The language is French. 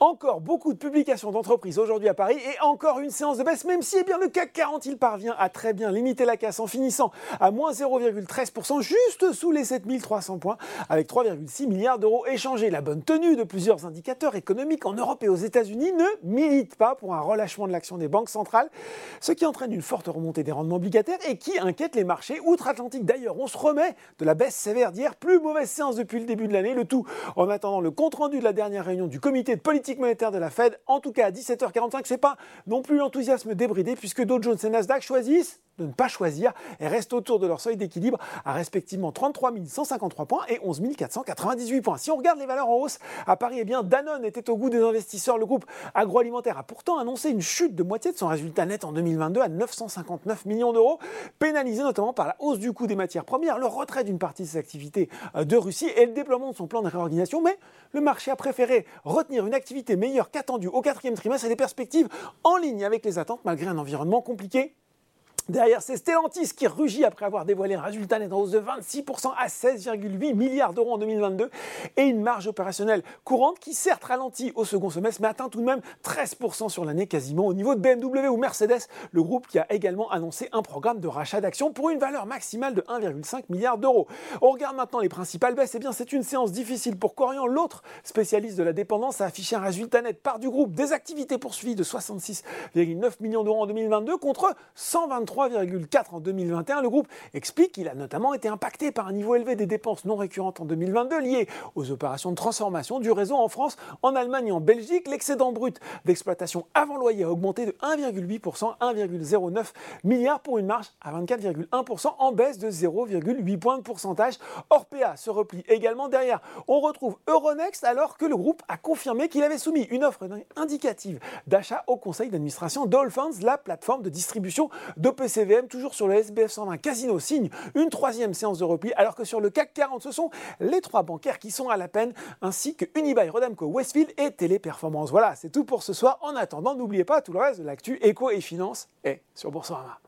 Encore beaucoup de publications d'entreprises aujourd'hui à Paris et encore une séance de baisse, même si eh bien, le CAC 40 il parvient à très bien limiter la casse en finissant à moins 0,13%, juste sous les 7300 points, avec 3,6 milliards d'euros échangés. La bonne tenue de plusieurs indicateurs économiques en Europe et aux États-Unis ne milite pas pour un relâchement de l'action des banques centrales, ce qui entraîne une forte remontée des rendements obligataires et qui inquiète les marchés outre-Atlantique. D'ailleurs, on se remet de la baisse sévère d'hier, plus mauvaise séance depuis le début de l'année, le tout en attendant le compte-rendu de la dernière réunion du comité de politique monétaire de la Fed, en tout cas à 17h45, c'est pas non plus l'enthousiasme débridé puisque Dow Jones et Nasdaq choisissent de ne pas choisir et restent autour de leur seuil d'équilibre à respectivement 33 153 points et 11 498 points. Si on regarde les valeurs en hausse à Paris, eh bien Danone était au goût des investisseurs. Le groupe agroalimentaire a pourtant annoncé une chute de moitié de son résultat net en 2022 à 959 millions d'euros, pénalisé notamment par la hausse du coût des matières premières, le retrait d'une partie de ses activités euh, de Russie et le déploiement de son plan de réorganisation. Mais le marché a préféré retenir une activité meilleure qu'attendue au quatrième trimestre et des perspectives en ligne avec les attentes malgré un environnement compliqué Derrière, c'est Stellantis qui rugit après avoir dévoilé un résultat net en hausse de 26% à 16,8 milliards d'euros en 2022 et une marge opérationnelle courante qui certes ralentit au second semestre mais atteint tout de même 13% sur l'année quasiment au niveau de BMW ou Mercedes, le groupe qui a également annoncé un programme de rachat d'actions pour une valeur maximale de 1,5 milliard d'euros. On regarde maintenant les principales baisses, et eh bien c'est une séance difficile pour Corian, l'autre spécialiste de la dépendance a affiché un résultat net par du groupe des activités poursuivies de 66,9 millions d'euros en 2022 contre 123 3,4 en 2021. Le groupe explique qu'il a notamment été impacté par un niveau élevé des dépenses non récurrentes en 2022 liées aux opérations de transformation du réseau en France, en Allemagne et en Belgique. L'excédent brut d'exploitation avant loyer a augmenté de 1,8%, 1,09 milliards pour une marge à 24,1% en baisse de 0,8 points de pourcentage. Orpea se replie également derrière. On retrouve Euronext alors que le groupe a confirmé qu'il avait soumis une offre indicative d'achat au conseil d'administration Dolphins, la plateforme de distribution CVM, toujours sur le SBF 120 Casino, signe une troisième séance de repli, alors que sur le CAC 40, ce sont les trois bancaires qui sont à la peine, ainsi que Unibail, Rodamco, Westfield et Téléperformance. Voilà, c'est tout pour ce soir. En attendant, n'oubliez pas tout le reste de l'actu éco et finance est sur Boursorama.